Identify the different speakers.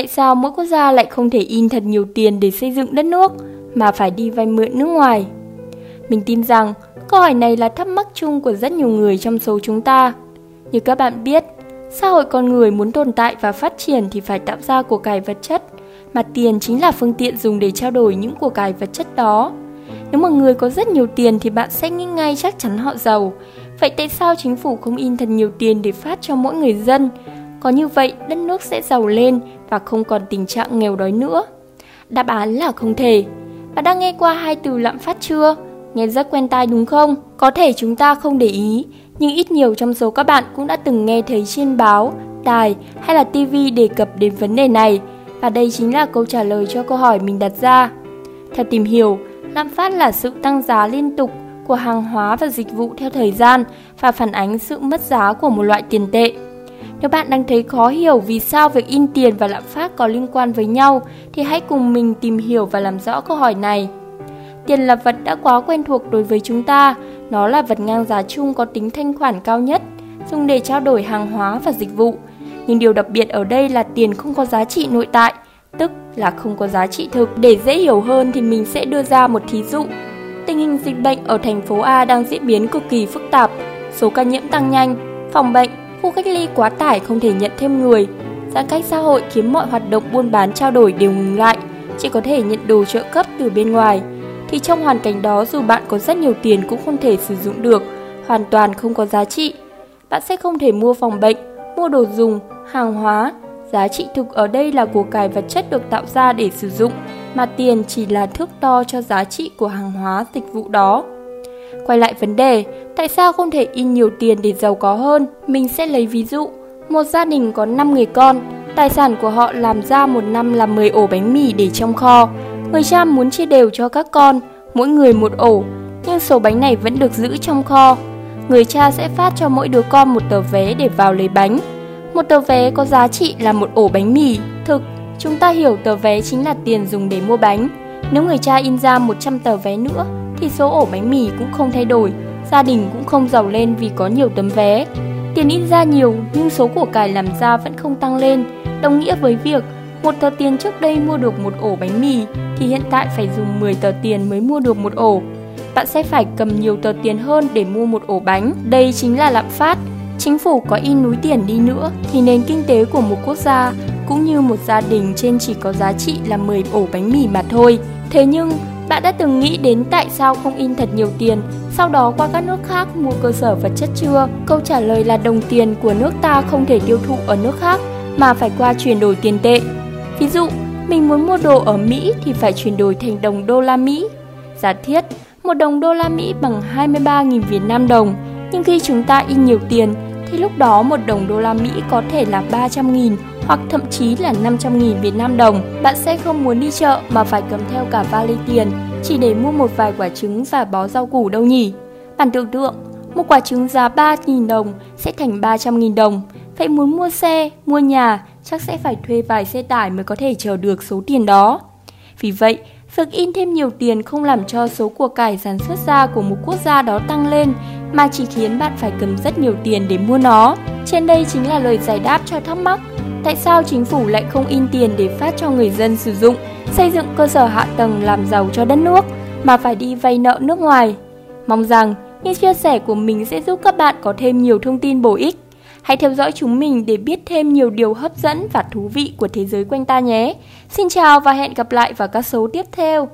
Speaker 1: Tại sao mỗi quốc gia lại không thể in thật nhiều tiền để xây dựng đất nước mà phải đi vay mượn nước ngoài? Mình tin rằng câu hỏi này là thắc mắc chung của rất nhiều người trong số chúng ta. Như các bạn biết, xã hội con người muốn tồn tại và phát triển thì phải tạo ra của cải vật chất, mà tiền chính là phương tiện dùng để trao đổi những của cải vật chất đó. Nếu mà người có rất nhiều tiền thì bạn sẽ nghĩ ngay chắc chắn họ giàu. Vậy tại sao chính phủ không in thật nhiều tiền để phát cho mỗi người dân? Có như vậy, đất nước sẽ giàu lên và không còn tình trạng nghèo đói nữa. Đáp án là không thể. Bạn đã nghe qua hai từ lạm phát chưa? Nghe rất quen tai đúng không? Có thể chúng ta không để ý, nhưng ít nhiều trong số các bạn cũng đã từng nghe thấy trên báo, đài hay là TV đề cập đến vấn đề này. Và đây chính là câu trả lời cho câu hỏi mình đặt ra. Theo tìm hiểu, lạm phát là sự tăng giá liên tục của hàng hóa và dịch vụ theo thời gian và phản ánh sự mất giá của một loại tiền tệ. Nếu bạn đang thấy khó hiểu vì sao việc in tiền và lạm phát có liên quan với nhau thì hãy cùng mình tìm hiểu và làm rõ câu hỏi này. Tiền là vật đã quá quen thuộc đối với chúng ta, nó là vật ngang giá chung có tính thanh khoản cao nhất, dùng để trao đổi hàng hóa và dịch vụ. Nhưng điều đặc biệt ở đây là tiền không có giá trị nội tại, tức là không có giá trị thực. Để dễ hiểu hơn thì mình sẽ đưa ra một thí dụ. Tình hình dịch bệnh ở thành phố A đang diễn biến cực kỳ phức tạp, số ca nhiễm tăng nhanh, phòng bệnh, khu cách ly quá tải không thể nhận thêm người, giãn cách xã hội khiến mọi hoạt động buôn bán trao đổi đều ngừng lại, chỉ có thể nhận đồ trợ cấp từ bên ngoài. Thì trong hoàn cảnh đó dù bạn có rất nhiều tiền cũng không thể sử dụng được, hoàn toàn không có giá trị. Bạn sẽ không thể mua phòng bệnh, mua đồ dùng, hàng hóa. Giá trị thực ở đây là của cải vật chất được tạo ra để sử dụng, mà tiền chỉ là thước đo cho giá trị của hàng hóa dịch vụ đó. Quay lại vấn đề, tại sao không thể in nhiều tiền để giàu có hơn? Mình sẽ lấy ví dụ, một gia đình có 5 người con, tài sản của họ làm ra một năm là 10 ổ bánh mì để trong kho. Người cha muốn chia đều cho các con, mỗi người một ổ, nhưng số bánh này vẫn được giữ trong kho. Người cha sẽ phát cho mỗi đứa con một tờ vé để vào lấy bánh. Một tờ vé có giá trị là một ổ bánh mì. Thực, chúng ta hiểu tờ vé chính là tiền dùng để mua bánh. Nếu người cha in ra 100 tờ vé nữa thì số ổ bánh mì cũng không thay đổi, gia đình cũng không giàu lên vì có nhiều tấm vé. Tiền in ra nhiều nhưng số của cải làm ra vẫn không tăng lên, đồng nghĩa với việc một tờ tiền trước đây mua được một ổ bánh mì thì hiện tại phải dùng 10 tờ tiền mới mua được một ổ. Bạn sẽ phải cầm nhiều tờ tiền hơn để mua một ổ bánh. Đây chính là lạm phát. Chính phủ có in núi tiền đi nữa thì nền kinh tế của một quốc gia cũng như một gia đình trên chỉ có giá trị là 10 ổ bánh mì mà thôi. Thế nhưng bạn đã từng nghĩ đến tại sao không in thật nhiều tiền, sau đó qua các nước khác mua cơ sở vật chất chưa? Câu trả lời là đồng tiền của nước ta không thể tiêu thụ ở nước khác mà phải qua chuyển đổi tiền tệ. Ví dụ, mình muốn mua đồ ở Mỹ thì phải chuyển đổi thành đồng đô la Mỹ. Giả thiết, một đồng đô la Mỹ bằng 23.000 Việt Nam đồng, nhưng khi chúng ta in nhiều tiền thì lúc đó một đồng đô la Mỹ có thể là 300.000 hoặc thậm chí là 500.000 Việt Nam đồng. Bạn sẽ không muốn đi chợ mà phải cầm theo cả vali tiền chỉ để mua một vài quả trứng và bó rau củ đâu nhỉ? Bạn tưởng tượng, một quả trứng giá 3.000 đồng sẽ thành 300.000 đồng. Vậy muốn mua xe, mua nhà chắc sẽ phải thuê vài xe tải mới có thể chờ được số tiền đó. Vì vậy, việc in thêm nhiều tiền không làm cho số của cải sản xuất ra của một quốc gia đó tăng lên mà chỉ khiến bạn phải cầm rất nhiều tiền để mua nó. Trên đây chính là lời giải đáp cho thắc mắc tại sao chính phủ lại không in tiền để phát cho người dân sử dụng, xây dựng cơ sở hạ tầng làm giàu cho đất nước mà phải đi vay nợ nước ngoài. Mong rằng những chia sẻ của mình sẽ giúp các bạn có thêm nhiều thông tin bổ ích. Hãy theo dõi chúng mình để biết thêm nhiều điều hấp dẫn và thú vị của thế giới quanh ta nhé. Xin chào và hẹn gặp lại vào các số tiếp theo.